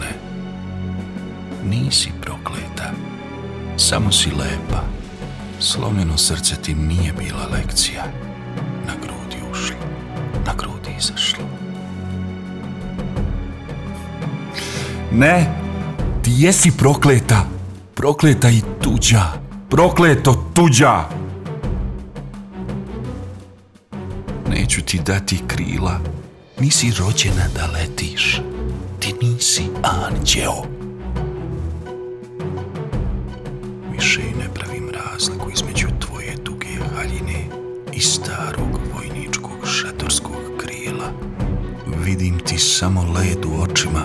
Ne. Nisi prokleta. Samo si lepa. Slomljeno srce ti nije bila lekcija. Na grudi ušlo, na grudi izašlo. Ne, ti jesi prokleta. Prokleta i tuđa. Prokleto tuđa. Neću ti dati krila. Nisi rođena da letiš. Ti nisi anđeo. Više ne pravim razliku između tvoje duge haljine i starog vojničkog šatorskog krila. Vidim ti samo led u očima